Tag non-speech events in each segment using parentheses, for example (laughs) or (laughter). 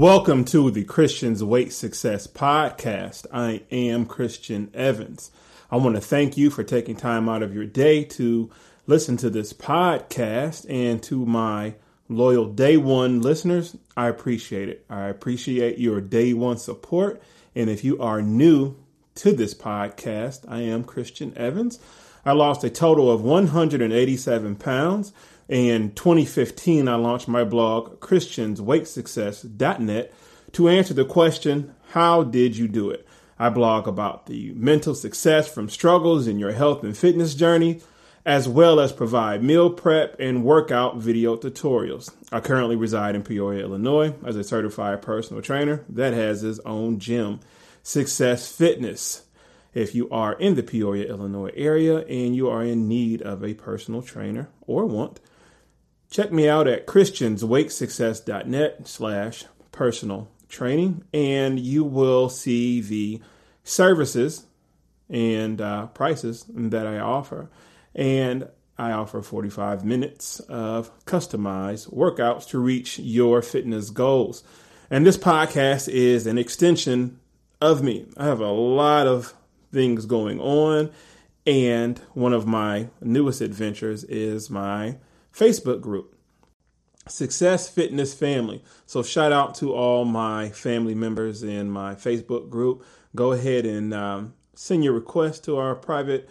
Welcome to the Christian's Weight Success Podcast. I am Christian Evans. I want to thank you for taking time out of your day to listen to this podcast and to my loyal day one listeners. I appreciate it. I appreciate your day one support. And if you are new to this podcast, I am Christian Evans. I lost a total of 187 pounds in 2015, I launched my blog, ChristiansWeightSuccess.net, to answer the question, How did you do it? I blog about the mental success from struggles in your health and fitness journey, as well as provide meal prep and workout video tutorials. I currently reside in Peoria, Illinois, as a certified personal trainer that has his own gym, Success Fitness. If you are in the Peoria, Illinois area and you are in need of a personal trainer or want, Check me out at christiansweightsuccess.net slash personal training, and you will see the services and uh, prices that I offer. And I offer 45 minutes of customized workouts to reach your fitness goals. And this podcast is an extension of me. I have a lot of things going on, and one of my newest adventures is my Facebook group, Success Fitness Family. So, shout out to all my family members in my Facebook group. Go ahead and um, send your request to our private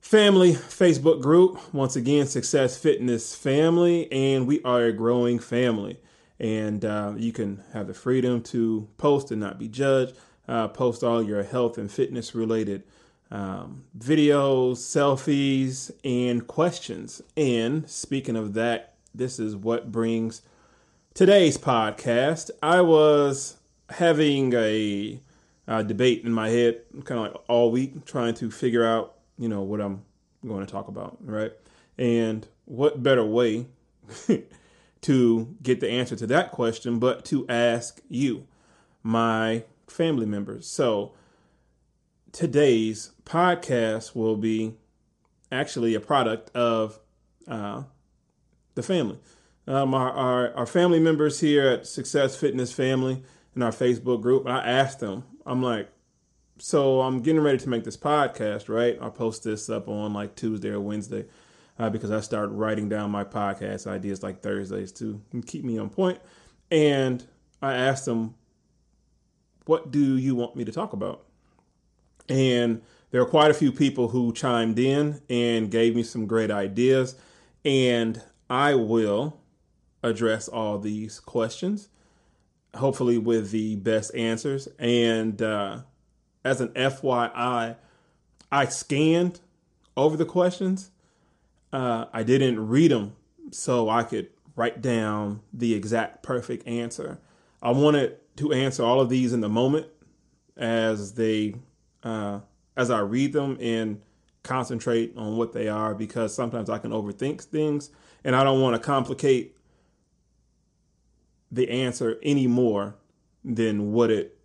family Facebook group. Once again, Success Fitness Family, and we are a growing family. And uh, you can have the freedom to post and not be judged. Uh, post all your health and fitness related um, videos, selfies, and questions. And speaking of that, this is what brings today's podcast. I was having a, a debate in my head kind of like all week, trying to figure out, you know, what I'm going to talk about, right? And what better way (laughs) to get the answer to that question but to ask you, my family members. So, today's podcast will be actually a product of uh, the family. Um, our, our, our family members here at Success Fitness Family in our Facebook group, I asked them, I'm like, so I'm getting ready to make this podcast, right? I'll post this up on like Tuesday or Wednesday uh, because I start writing down my podcast ideas like Thursdays to keep me on point. And I asked them, what do you want me to talk about? And there are quite a few people who chimed in and gave me some great ideas. And I will address all these questions, hopefully with the best answers. And uh, as an FYI, I scanned over the questions. Uh, I didn't read them so I could write down the exact perfect answer. I wanted to answer all of these in the moment as they uh, as I read them and concentrate on what they are because sometimes I can overthink things and I don't want to complicate the answer any more than what it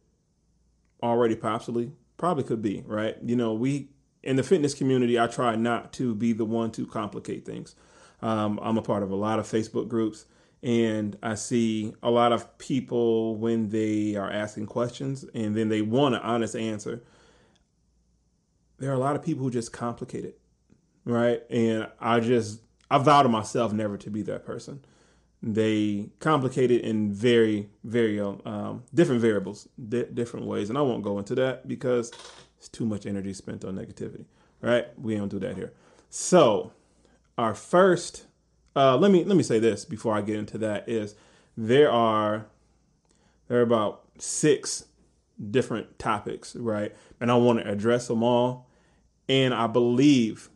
already possibly probably could be, right? You know, we in the fitness community, I try not to be the one to complicate things. Um, I'm a part of a lot of Facebook groups, and I see a lot of people when they are asking questions and then they want an honest answer there are a lot of people who just complicate it, right? And I just I vow to myself never to be that person. They complicate it in very very um, different variables, di- different ways, and I won't go into that because it's too much energy spent on negativity, right? We don't do that here. So our first, uh, let me let me say this before I get into that is there are there are about six different topics, right? And I want to address them all. And I believe,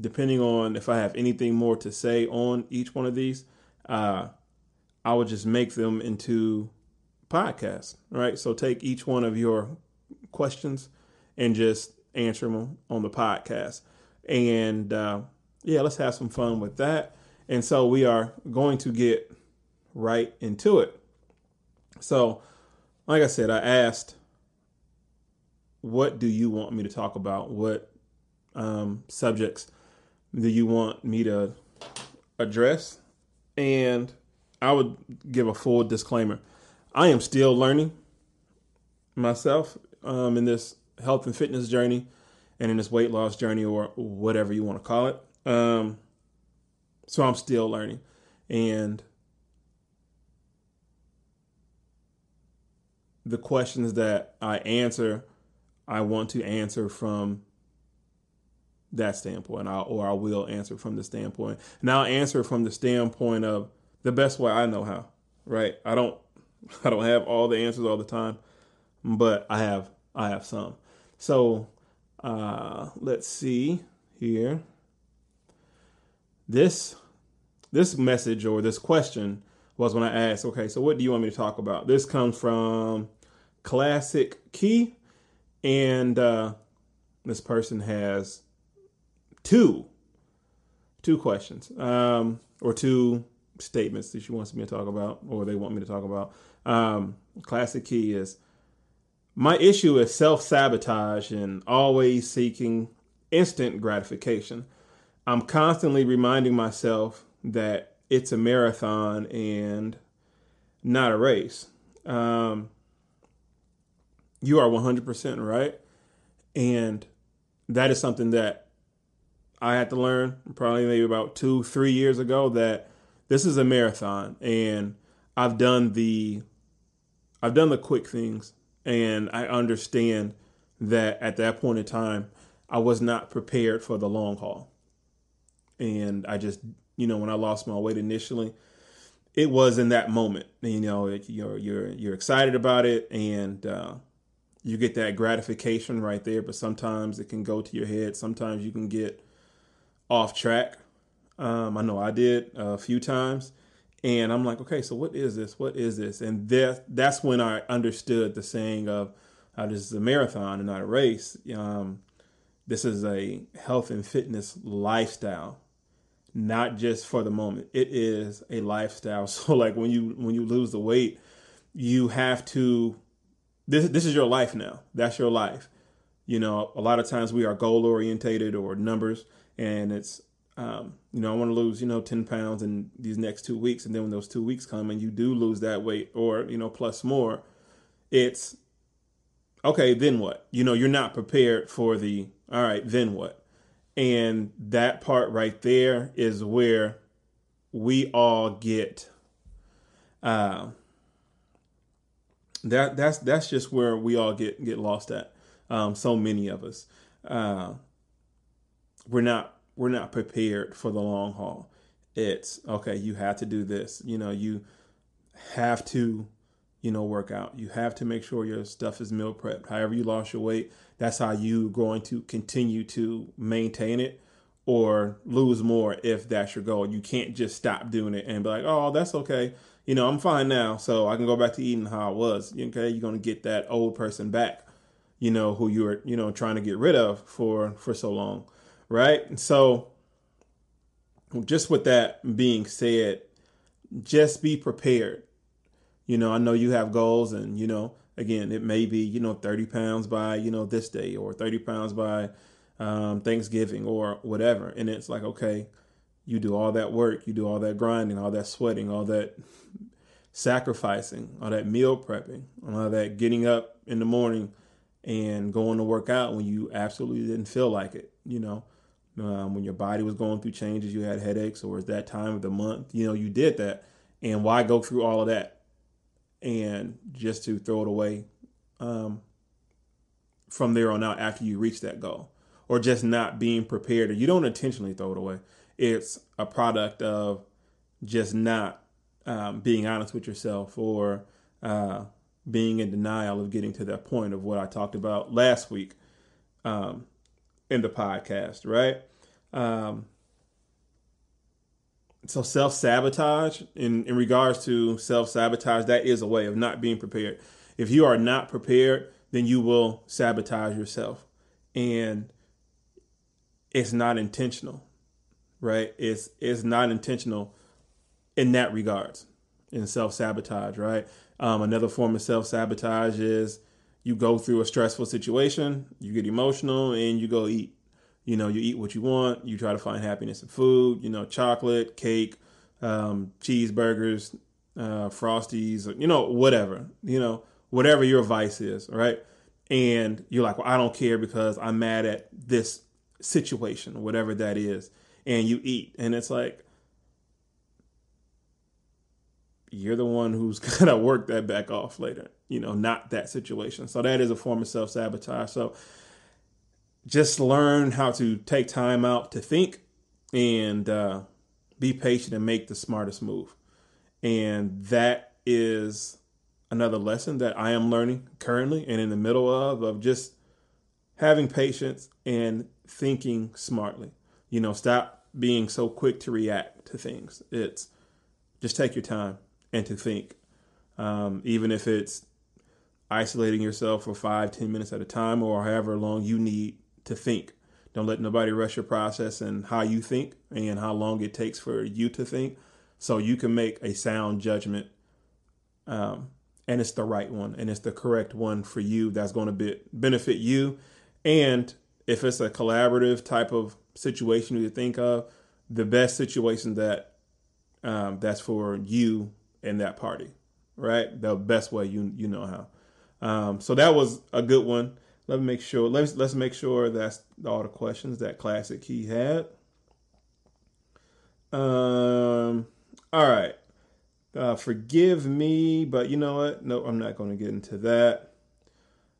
depending on if I have anything more to say on each one of these, uh, I would just make them into podcasts, right? So take each one of your questions and just answer them on the podcast. And uh, yeah, let's have some fun with that. And so we are going to get right into it. So, like I said, I asked what do you want me to talk about? What um, subjects do you want me to address? And I would give a full disclaimer. I am still learning myself um, in this health and fitness journey and in this weight loss journey or whatever you want to call it. Um, so I'm still learning. And the questions that I answer, I want to answer from that standpoint, I'll, or I will answer from the standpoint. And I'll answer from the standpoint of the best way I know how. Right? I don't, (laughs) I don't have all the answers all the time, but I have, I have some. So, uh, let's see here. This, this message or this question was when I asked, okay, so what do you want me to talk about? This comes from Classic Key, and uh, this person has two two questions um, or two statements that she wants me to talk about or they want me to talk about. Um, classic Key is my issue is self sabotage and always seeking instant gratification. I'm constantly reminding myself that it's a marathon and not a race. Um, you are 100% right. And that is something that I had to learn probably maybe about two, three years ago that this is a marathon and I've done the I've done the quick things and I understand that at that point in time I was not prepared for the long haul. And I just you know, when I lost my weight initially, it was in that moment. You know, you're you're you're excited about it, and uh, you get that gratification right there. But sometimes it can go to your head. Sometimes you can get off track. Um, I know I did a few times, and I'm like, okay, so what is this? What is this? And that that's when I understood the saying of, "This is a marathon and not a race." Um, this is a health and fitness lifestyle not just for the moment. It is a lifestyle. (laughs) So like when you when you lose the weight, you have to this this is your life now. That's your life. You know, a lot of times we are goal orientated or numbers and it's um, you know, I want to lose, you know, 10 pounds in these next two weeks. And then when those two weeks come and you do lose that weight or, you know, plus more, it's okay, then what? You know, you're not prepared for the, all right, then what? And that part right there is where we all get uh, that that's that's just where we all get get lost at. Um, so many of us, uh, we're not we're not prepared for the long haul. It's okay. You have to do this. You know, you have to you know, work out. You have to make sure your stuff is meal prepped. However you lost your weight, that's how you going to continue to maintain it or lose more if that's your goal. You can't just stop doing it and be like, "Oh, that's okay. You know, I'm fine now, so I can go back to eating how I was." Okay, you're to get that old person back. You know who you were, you know, trying to get rid of for for so long, right? And so, just with that being said, just be prepared you know, I know you have goals, and you know, again, it may be you know 30 pounds by you know this day, or 30 pounds by um, Thanksgiving, or whatever. And it's like, okay, you do all that work, you do all that grinding, all that sweating, all that sacrificing, all that meal prepping, all that getting up in the morning and going to work out when you absolutely didn't feel like it. You know, um, when your body was going through changes, you had headaches, or it's that time of the month. You know, you did that, and why go through all of that? and just to throw it away um, from there on out after you reach that goal or just not being prepared or you don't intentionally throw it away it's a product of just not um, being honest with yourself or uh, being in denial of getting to that point of what i talked about last week um, in the podcast right? Um, so self sabotage in in regards to self sabotage that is a way of not being prepared. If you are not prepared, then you will sabotage yourself, and it's not intentional, right? It's it's not intentional in that regards in self sabotage, right? Um, another form of self sabotage is you go through a stressful situation, you get emotional, and you go eat you know, you eat what you want. You try to find happiness in food. You know, chocolate, cake, um, cheeseburgers, uh, Frosties, you know, whatever, you know, whatever your vice is, right? And you're like, well, I don't care because I'm mad at this situation, whatever that is, and you eat, and it's like you're the one who's (laughs) gonna work that back off later, you know, not that situation. So that is a form of self sabotage. So just learn how to take time out to think and uh, be patient and make the smartest move. And that is another lesson that I am learning currently and in the middle of of just having patience and thinking smartly. You know, stop being so quick to react to things. It's just take your time and to think. Um, even if it's isolating yourself for five, ten minutes at a time or however long you need to think. Don't let nobody rush your process and how you think and how long it takes for you to think so you can make a sound judgment. Um, and it's the right one and it's the correct one for you that's going to be, benefit you. And if it's a collaborative type of situation you think of, the best situation that um, that's for you and that party, right? The best way you you know how. Um, so that was a good one. Let me make sure. Let's let's make sure that's all the questions that Classic Key had. Um. All right. Uh, forgive me, but you know what? No, I'm not going to get into that.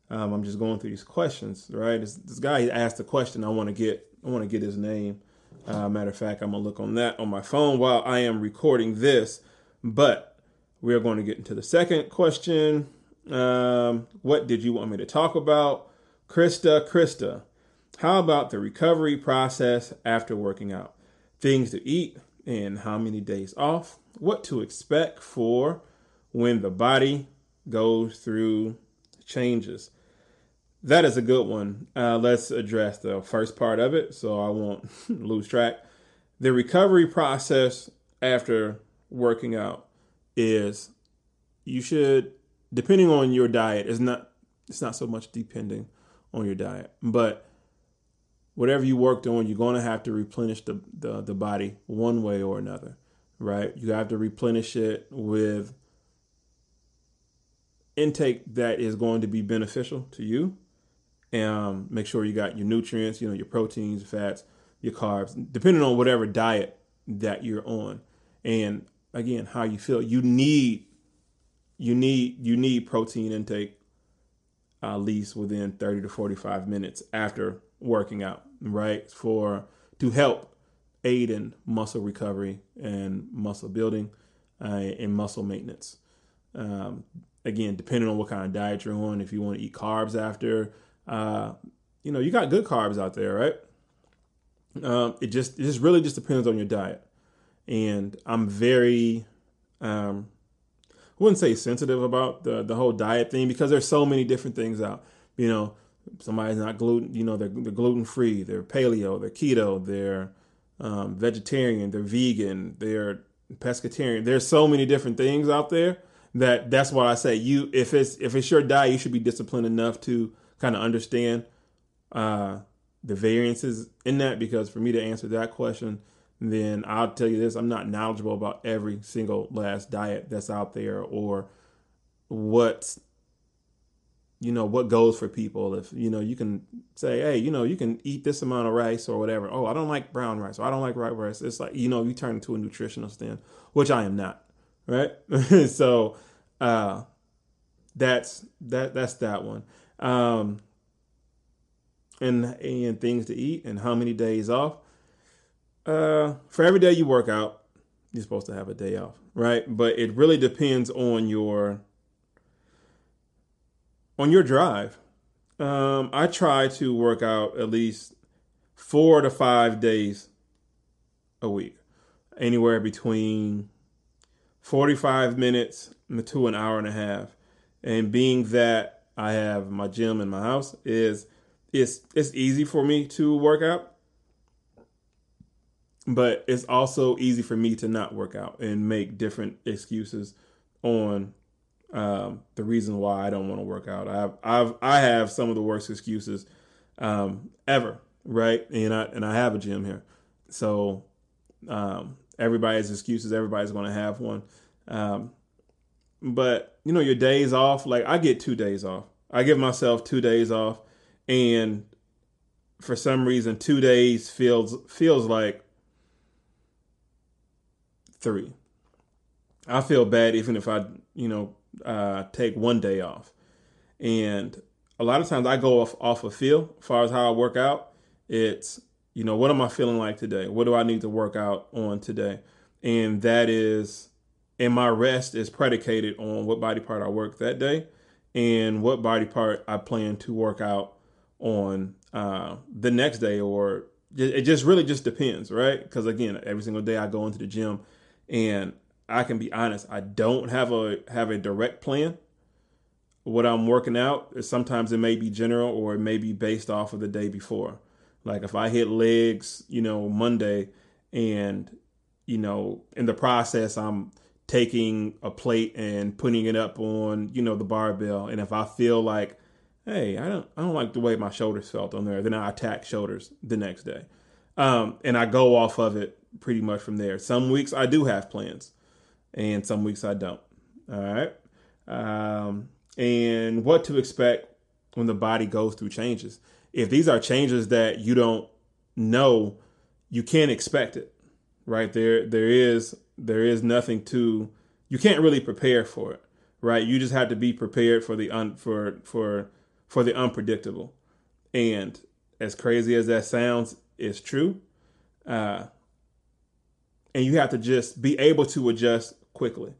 Um, I'm just going through these questions, right? This, this guy asked a question. I want to get. I want to get his name. Uh, matter of fact, I'm gonna look on that on my phone while I am recording this. But we are going to get into the second question. Um, what did you want me to talk about? Krista, Krista, how about the recovery process after working out? Things to eat and how many days off? What to expect for when the body goes through changes? That is a good one. Uh, let's address the first part of it so I won't (laughs) lose track. The recovery process after working out is you should, depending on your diet, is not it's not so much depending on your diet. But whatever you worked on, you're going to have to replenish the, the, the body one way or another, right? You have to replenish it with intake that is going to be beneficial to you. And make sure you got your nutrients, you know, your proteins, fats, your carbs, depending on whatever diet that you're on. And again, how you feel. You need you need you need protein intake at least within 30 to 45 minutes after working out, right? For to help aid in muscle recovery and muscle building uh, and muscle maintenance. Um, again, depending on what kind of diet you're on, if you want to eat carbs after, uh, you know, you got good carbs out there, right? Um, it just it just really just depends on your diet, and I'm very um, I wouldn't say sensitive about the the whole diet thing because there's so many different things out. You know, somebody's not gluten. You know, they're, they're gluten free. They're paleo. They're keto. They're um, vegetarian. They're vegan. They're pescatarian. There's so many different things out there that that's why I say you if it's if it's your diet, you should be disciplined enough to kind of understand uh, the variances in that. Because for me to answer that question, then I'll tell you this I'm not knowledgeable about every single last diet that's out there or what you know what goes for people. If you know you can say hey you know you can eat this amount of rice or whatever. Oh i don't like brown rice or i don't like white rice. It's like you know you turn into a nutritionist then which i am not right? (laughs) So uh that's that that's that one um and and things to eat and how many days off uh, for every day you work out, you're supposed to have a day off, right? But it really depends on your on your drive. Um, I try to work out at least four to five days a week, anywhere between 45 minutes to an hour and a half. And being that I have my gym in my house, is it's it's easy for me to work out but it's also easy for me to not work out and make different excuses on um, the reason why I don't want to work out. I've, I've I have some of the worst excuses um, ever, right? And I and I have a gym here, so um, everybody has excuses. Everybody's going to have one. Um, but you know, your days off, like I get two days off. I give myself two days off, and for some reason, two days feels feels like three. I feel bad even if I, you know, uh, take one day off. And a lot of times I go off off of feel as far as how I work out. It's you know what am I feeling like today? What do I need to work out on today? And that is, and my rest is predicated on what body part I work that day, and what body part I plan to work out on uh, the next day, or it just really just depends, right? Because again, every single day I go into the gym, and I can be honest, I don't have a have a direct plan what I'm working out. is Sometimes it may be general or it may be based off of the day before. Like if I hit legs, you know, Monday and you know, in the process I'm taking a plate and putting it up on, you know, the barbell and if I feel like hey, I don't I don't like the way my shoulders felt on there, then I attack shoulders the next day. Um, and I go off of it pretty much from there. Some weeks I do have plans and some weeks I don't. All right. Um, and what to expect when the body goes through changes. If these are changes that you don't know, you can't expect it. Right? There there is there is nothing to you can't really prepare for it. Right? You just have to be prepared for the un for for for the unpredictable. And as crazy as that sounds, it's true. Uh, and you have to just be able to adjust quickly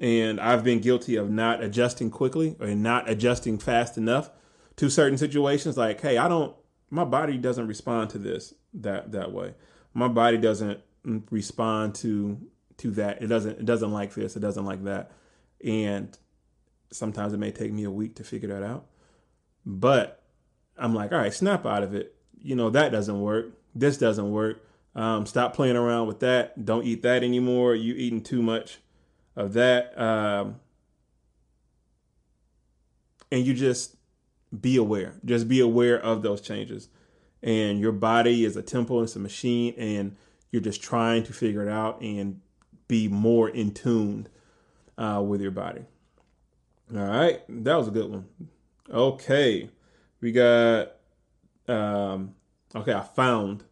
and I've been guilty of not adjusting quickly or not adjusting fast enough to certain situations. Like, hey, I don't, my body doesn't respond to this that that way. My body doesn't respond to to that. It doesn't it doesn't like this. It doesn't like that. And sometimes it may take me a week to figure that out. But I'm like, all right, snap out of it. You know that doesn't work. This doesn't work. Um, stop playing around with that. Don't eat that anymore. You eating too much of that. Um, and you just be aware. Just be aware of those changes. And your body is a temple, it's a machine, and you're just trying to figure it out and be more in tune uh, with your body. All right, that was a good one. Okay, we got. Um, okay, I found.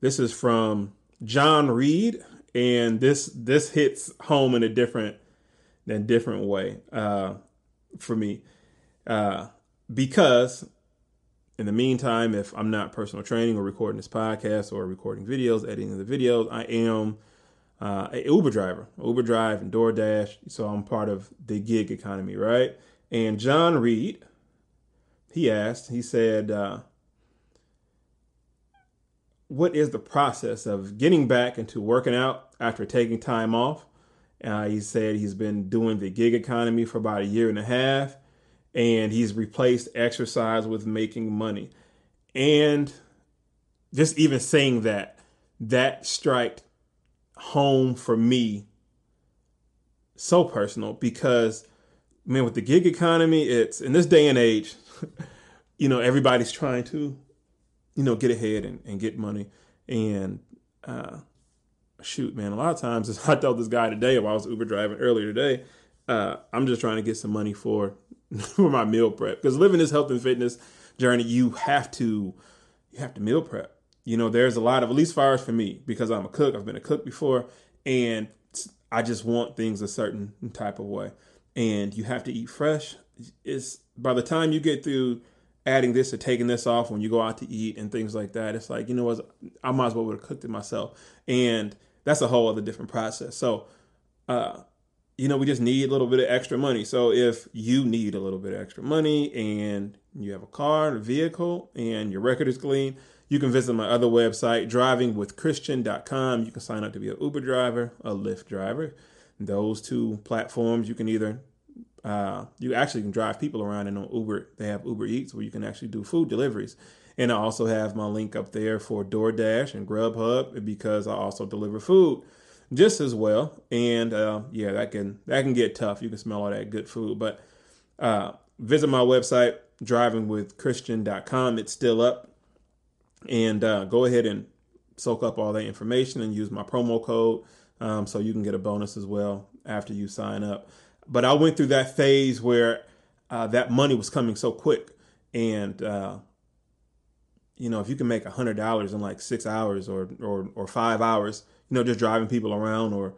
This is from John Reed and this this hits home in a different a different way uh, for me uh, because in the meantime, if I'm not personal training or recording this podcast or recording videos, editing the videos, I am uh, an Uber driver, Uber Drive and DoorDash. So I'm part of the gig economy, right? And John Reed, he asked, he said, uh, what is the process of getting back into working out after taking time off? Uh, he said he's been doing the gig economy for about a year and a half, and he's replaced exercise with making money. And just even saying that, that strike home for me so personal because, man, with the gig economy, it's in this day and age, (laughs) you know, everybody's trying to you know, get ahead and, and get money. And uh, shoot, man, a lot of times, (laughs) as I told this guy today while I was Uber driving earlier today, uh, I'm just trying to get some money for (laughs) for my meal prep because living this health and fitness journey, you have to you have to meal prep. You know, there's a lot of at least far as for me because I'm a cook. I've been a cook before, and I just want things a certain type of way. And you have to eat fresh. It's by the time you get through adding this or taking this off when you go out to eat and things like that. It's like, you know what, I might as well have cooked it myself. And that's a whole other different process. So, uh, you know, we just need a little bit of extra money. So if you need a little bit of extra money and you have a car, a vehicle, and your record is clean, you can visit my other website, drivingwithchristian.com. You can sign up to be an Uber driver, a Lyft driver. Those two platforms, you can either uh, you actually can drive people around and on Uber. They have Uber Eats where you can actually do food deliveries. And I also have my link up there for DoorDash and Grubhub because I also deliver food just as well. And uh, yeah, that can that can get tough. You can smell all that good food. But uh, visit my website, drivingwithchristian.com. It's still up. And uh, go ahead and soak up all that information and use my promo code um, so you can get a bonus as well after you sign up. but I went through that phase where uh, that money was coming so quick, and uh, you know, if you can make a hundred dollars in like six hours or or or five hours, you know, just driving people around or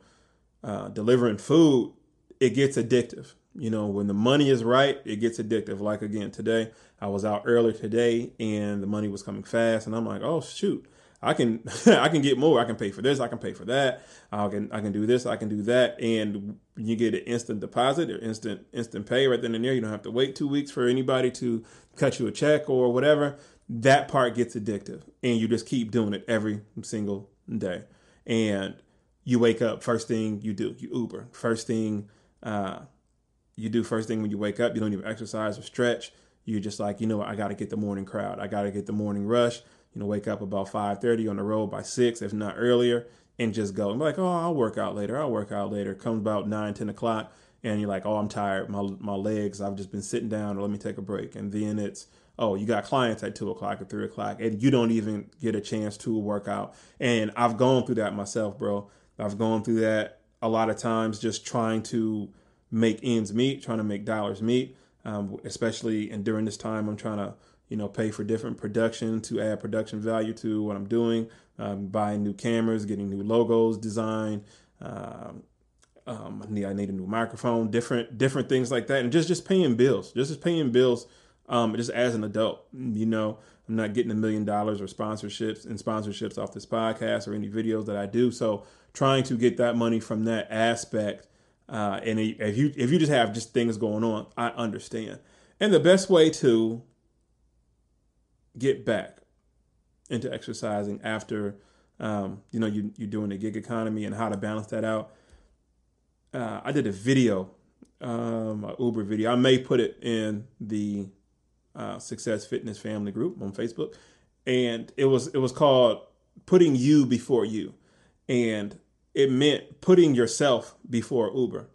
uh, delivering food, it gets addictive. You know, when the money is right, it gets addictive. Like again, today I was out earlier today, and the money was coming fast, and I'm like, oh shoot, I can (laughs) I can get more. I can pay for this. I can pay for that. I can I can do this. I can do that. And you get an instant deposit or instant instant pay right then and there. You don't have to wait two weeks for anybody to cut you a check or whatever. That part gets addictive, and you just keep doing it every single day. And you wake up first thing you do you Uber first thing uh, you do first thing when you wake up. You don't even exercise or stretch. You're just like you know I got to get the morning crowd. I got to get the morning rush you know, wake up about 5.30 on the road by 6, if not earlier, and just go. I'm like, oh, I'll work out later. I'll work out later. Comes about 9, 10 o'clock, and you're like, oh, I'm tired. My, my legs, I've just been sitting down, or let me take a break. And then it's, oh, you got clients at 2 o'clock or 3 o'clock, and you don't even get a chance to work out. And I've gone through that myself, bro. I've gone through that a lot of times just trying to make ends meet, trying to make dollars meet, um, especially and during this time, I'm trying to you know, pay for different production to add production value to what I'm doing, um, buying new cameras, getting new logos designed. Um, um, I need I need a new microphone, different different things like that, and just just paying bills, just just paying bills. Um, just as an adult, you know, I'm not getting a million dollars or sponsorships and sponsorships off this podcast or any videos that I do. So trying to get that money from that aspect, uh, and if you if you just have just things going on, I understand. And the best way to get back into exercising after um, you know you, you're doing the gig economy and how to balance that out. Uh, I did a video, um, Uber video. I may put it in the uh, Success Fitness Family group on Facebook, and it was it was called "Putting You Before You," and it meant putting yourself before Uber.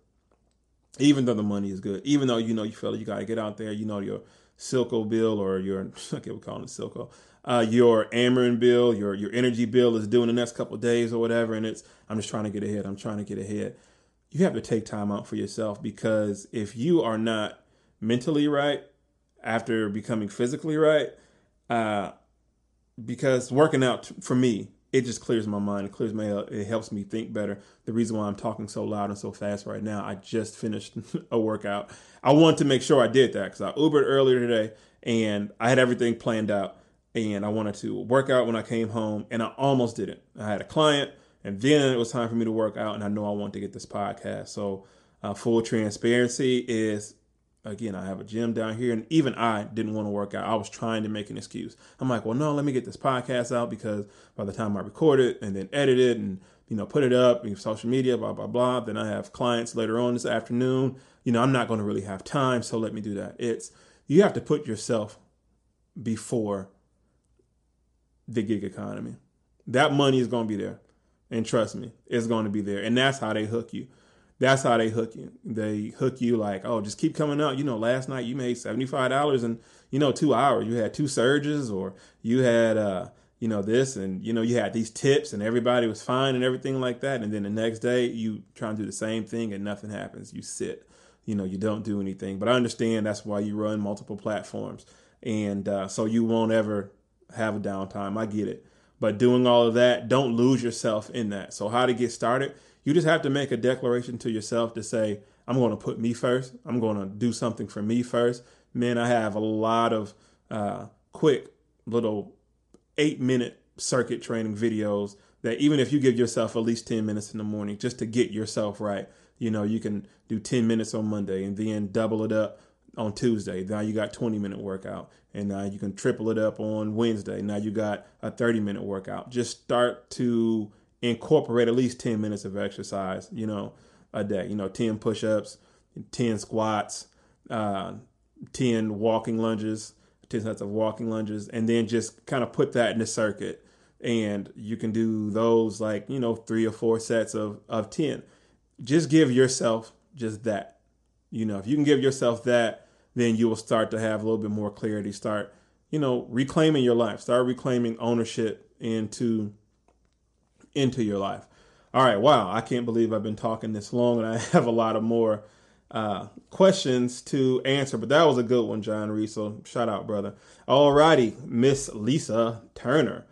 Even though the money is good, even though you know you feel you got to get out there, you know your CILCO bill or your okay, we're calling it CILCO. Uh, your Ameren bill, your your energy bill is due in the next couple days or whatever, and it's I'm just trying to get ahead. I'm trying to get ahead. You have to take time out for yourself because if you are not mentally right after becoming physically right, uh, because working out for me it just clears my mind. It clears my it helps me think better. The reason why I'm talking so loud and so fast right now, I just finished (laughs) a workout. I wanted to make sure I did that because I Ubered earlier today and I had everything planned out and I wanted to work out when I came home and I almost didn't. I had a client and then it was time for me to work out and I know I want to get this podcast. So uh, full transparency is again, I have a gym down here, and even I didn't want to work out. I was trying to make an excuse. I'm like, well, no, let me get this podcast out because by the time I record it and then edit it and you know put it up in social media, blah blah blah, then I have clients later on this afternoon. You know, I'm not going to really have time, so let me do that. It's you have to put yourself before the gig economy. That money is going to be there, and trust me, it's going to be there, and that's how they hook you that's how they hook you. They hook you like, oh, just keep coming out. You know, last night you made seventy five dollars in you know two hours. You had two surges, or you had uh, you know this, and you know you had these tips, and everybody was fine and everything like that. And then the next day you try and do the same thing, and nothing happens. You sit, you know, you don't do anything. But I understand that's why you run multiple platforms, and uh, so you won't ever have a downtime. I get it. But doing all of that, don't lose yourself in that. So how to get started? You just have to make a declaration to yourself to say, I'm going to put me first. I'm going to do something for me first. Man, I have a lot of uh, quick little eight minute circuit training videos that even if you give yourself at least 10 minutes in the morning just to get yourself right, you know, you can do 10 minutes on Monday and then double it up on Tuesday. Now you got 20 minute workout and now you can triple it up on Wednesday. Now you got a 30 minute workout. Just start to incorporate at least 10 minutes of exercise, you know, a day, you know, 10 push ups, 10 squats, uh, 10 walking lunges, 10 sets of walking lunges, and then just kind of put that in the circuit. And you can do those like, you know, three or four sets of, of 10. Just give yourself just that. You know, if you can give yourself that, then you will start to have a little bit more clarity. Start, you know, reclaiming your life. Start reclaiming ownership into into your life. All right, wow, I can't believe I've been talking this long and I (laughs) have a lot of more uh, questions to answer, but that was a good one, John Reed. So shout out, brother. Alrighty, Miss Lisa Turner.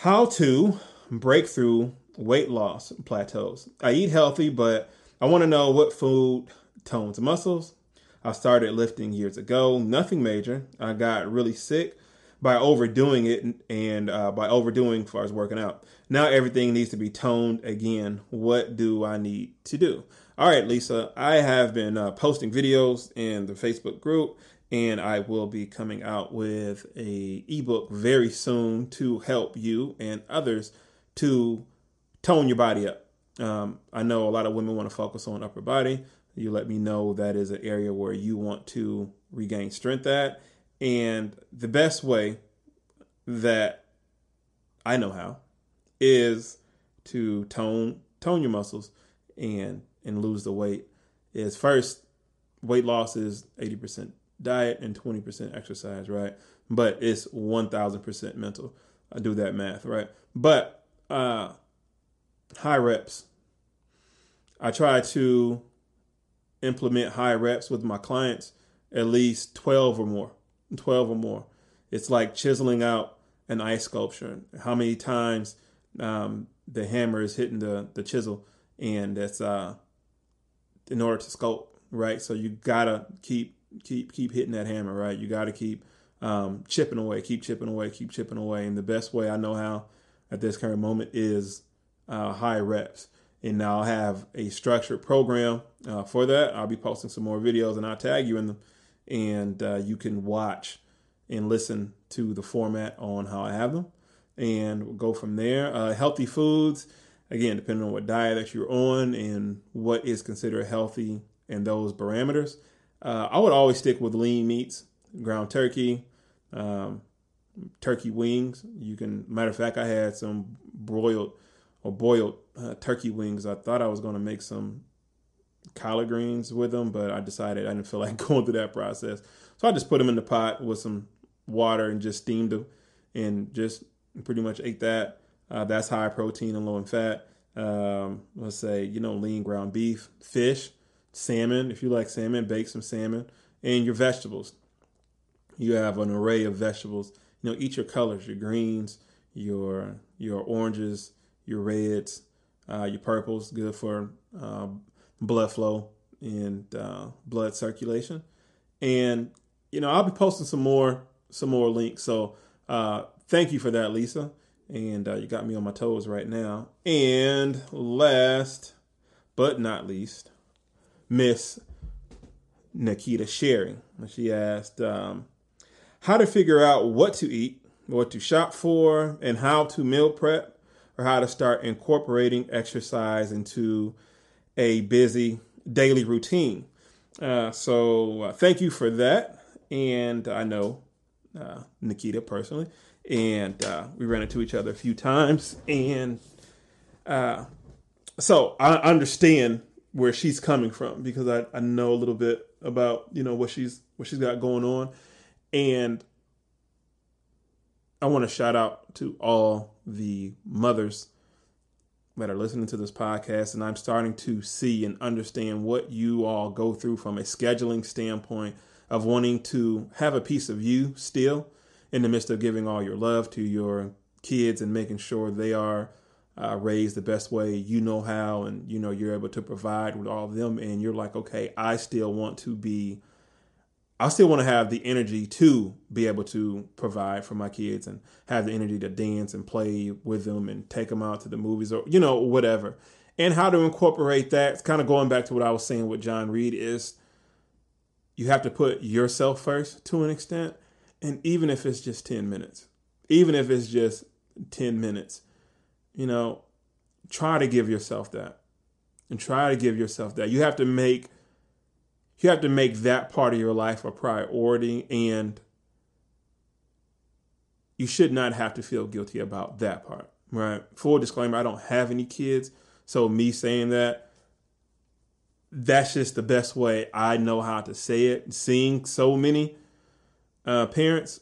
How to break through weight loss plateaus. I eat healthy, but I want to know what food tones muscles. I started lifting years ago, nothing major. I got really sick by overdoing it and uh, by overdoing as far as working out. Now everything needs to be toned again. What do I need to do? All right, Lisa, I have been uh, posting videos in the Facebook group and I will be coming out with a ebook very soon to help you and others to tone your body up. Um, I know a lot of women want to focus on upper body. You let me know that is an area where you want to regain strength at. And the best way that I know how is to tone tone your muscles and and lose the weight is first weight loss is 80% diet and 20% exercise, right? But it's 1000% mental. I do that math, right? But uh high reps. I try to implement high reps with my clients at least 12 or more. 12 or more. It's like chiseling out an ice sculpture. How many times um, the hammer is hitting the, the chisel, and that's uh, in order to sculpt, right? So you gotta keep keep keep hitting that hammer, right? You gotta keep um, chipping away, keep chipping away, keep chipping away. And the best way I know how at this current moment is uh, high reps. And now I'll have a structured program uh, for that. I'll be posting some more videos, and I'll tag you in them and uh, you can watch and listen to the format on how I have them, and we'll go from there. Uh, healthy foods, again, depending on what diet that you're on and what is considered healthy and those parameters. Uh, I would always stick with lean meats, ground turkey, um, turkey wings. You can, matter of fact, I had some broiled or boiled uh, turkey wings. I thought I was going to make some collard greens with them, but I decided I didn't feel (laughs) like going through that process. So I just put them in the pot with some water and just steamed them and just pretty much ate that. Uh, that's high protein and low in fat. Um, let's say, you know, lean ground beef, fish, salmon. If you like salmon, bake some salmon and your vegetables. You have an array of vegetables. You know, eat your colors, your greens, your your oranges, your reds, uh, your purples, good for uh, blood flow and uh, blood circulation. And you know, I'll be posting some more some more links. So uh, thank you for that, Lisa. And uh, you got me on my toes right now. And last but not least, Miss Nikita Sharing. She asked um, how to figure out what to eat, what to shop for, and how to meal prep, or how to start incorporating exercise into a busy daily routine. Uh, so uh, thank you for that. And I know uh, Nikita personally, and uh, we ran into each other a few times. And uh, so I understand where she's coming from because I, I know a little bit about you know what she's what she's got going on, and I want to shout out to all the mothers that are listening to this podcast, and I'm starting to see and understand what you all go through from a scheduling standpoint of wanting to have a piece of you still in the midst of giving all your love to your kids and making sure they are uh, raised the best way you know how, and you know you're able to provide with all of them, and you're like, okay, I still want to be I still want to have the energy to be able to provide for my kids and have the energy to dance and play with them and take them out to the movies or, you know, whatever. And how to incorporate that, it's kind of going back to what I was saying with John Reed, is you have to put yourself first to an extent. And even if it's just 10 minutes, even if it's just 10 minutes, you know, try to give yourself that and try to give yourself that. You have to make you have to make that part of your life a priority and you should not have to feel guilty about that part right? Full disclaimer i don't have any kids so me saying that that's just the best way i know how to say it. Seeing so many uh, parents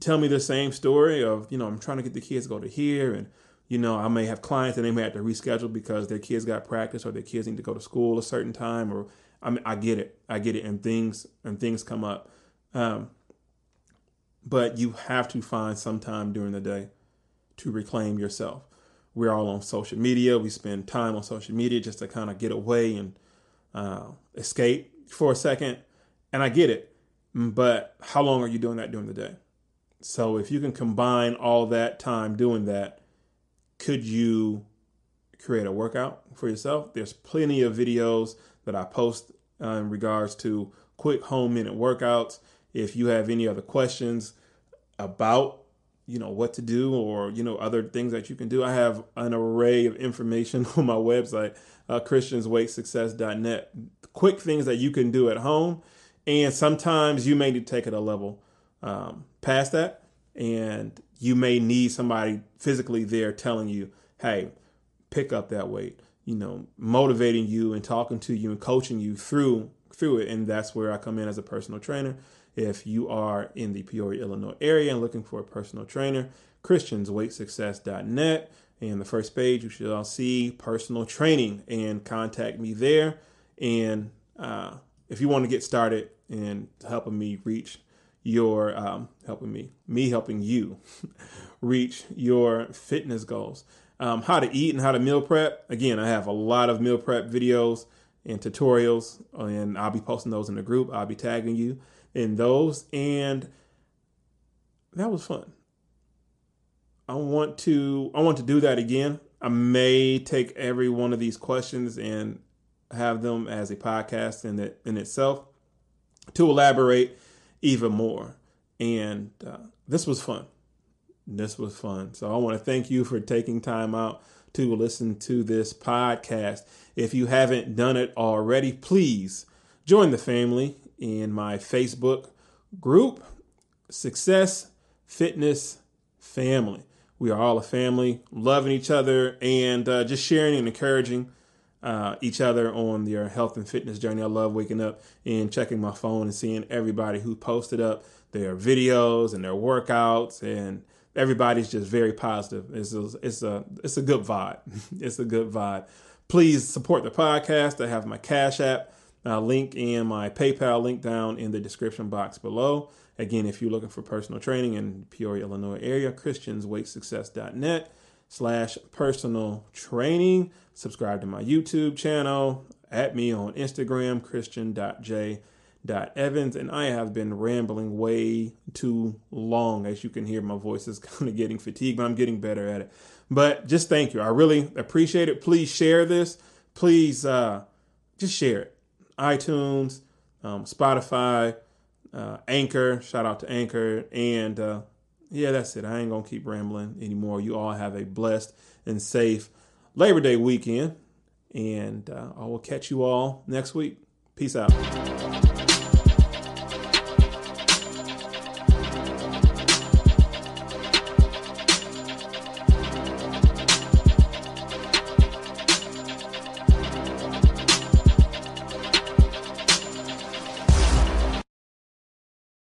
tell me the same story of you know i'm trying to get the kids to go to here and you know i may have clients and they may have to reschedule because their kids got practice or their kids need to go to school a certain time or I mean, I get it, I get it, and things and things come up, um, but you have to find some time during the day to reclaim yourself. We're all on social media. We spend time on social media just to kind of get away and uh, escape for a second, and I get it. But how long are you doing that during the day? So if you can combine all that time doing that, could you create a workout for yourself? There's plenty of videos that I post uh, in regards to quick home minute workouts. If you have any other questions about you know what to do or you know other things that you can do i have an array of information (laughs) on my website uh, christiansweightsuccess.net quick things that you can do at home and sometimes you may need to take it a level um, past that and you may need somebody physically there telling you hey pick up that weight you know motivating you and talking to you and coaching you through through it. And that's where i come in as a personal trainer. If you are in the peoria illinois area and looking for a personal trainer christiansweightsuccess.net and the first page you should all see personal training and contact me there. And uh, if you want to get started in helping me reach your um, helping me me helping you (laughs) reach your fitness goals um, how to eat and how to meal prep again i have a lot of meal prep videos and tutorials and i'll be posting those in the group i'll be tagging you in those and that was fun i want to i want to do that again i may take every one of these questions and have them as a podcast in it in itself to elaborate even more. And uh, this was fun. This was fun. So I want to thank you for taking time out to listen to this podcast. If you haven't done it already, please join the family in my Facebook group, Success Fitness Family. We are all a family, loving each other and uh, just sharing and encouraging uh, each other on their health and fitness journey. I love waking up and checking my phone and seeing everybody who posted up their videos and their workouts, and everybody's just very positive. It's a, it's a it's a good vibe. (laughs) it's a good vibe. Please support the podcast. I have my Cash App uh, link and my PayPal link down in the description box below. Again, if you're looking for personal training in Peoria, Illinois area, ChristiansWeightSuccess.net slash personal training. Subscribe to my YouTube channel. At me on Instagram, christian.j.evans. And I have been rambling way too long. As you can hear, my voice is (laughs) kind of getting fatigued, but I'm getting better at it. But just thank you. I really appreciate it. Please share this. Please uh, just share it. iTunes, um, Spotify, uh, Anchor. Shout out to Anchor. And uh, yeah, that's it. I ain't going to keep rambling anymore. You all have a blessed and safe Labor Day weekend. And uh, I will catch you all next week. Peace out.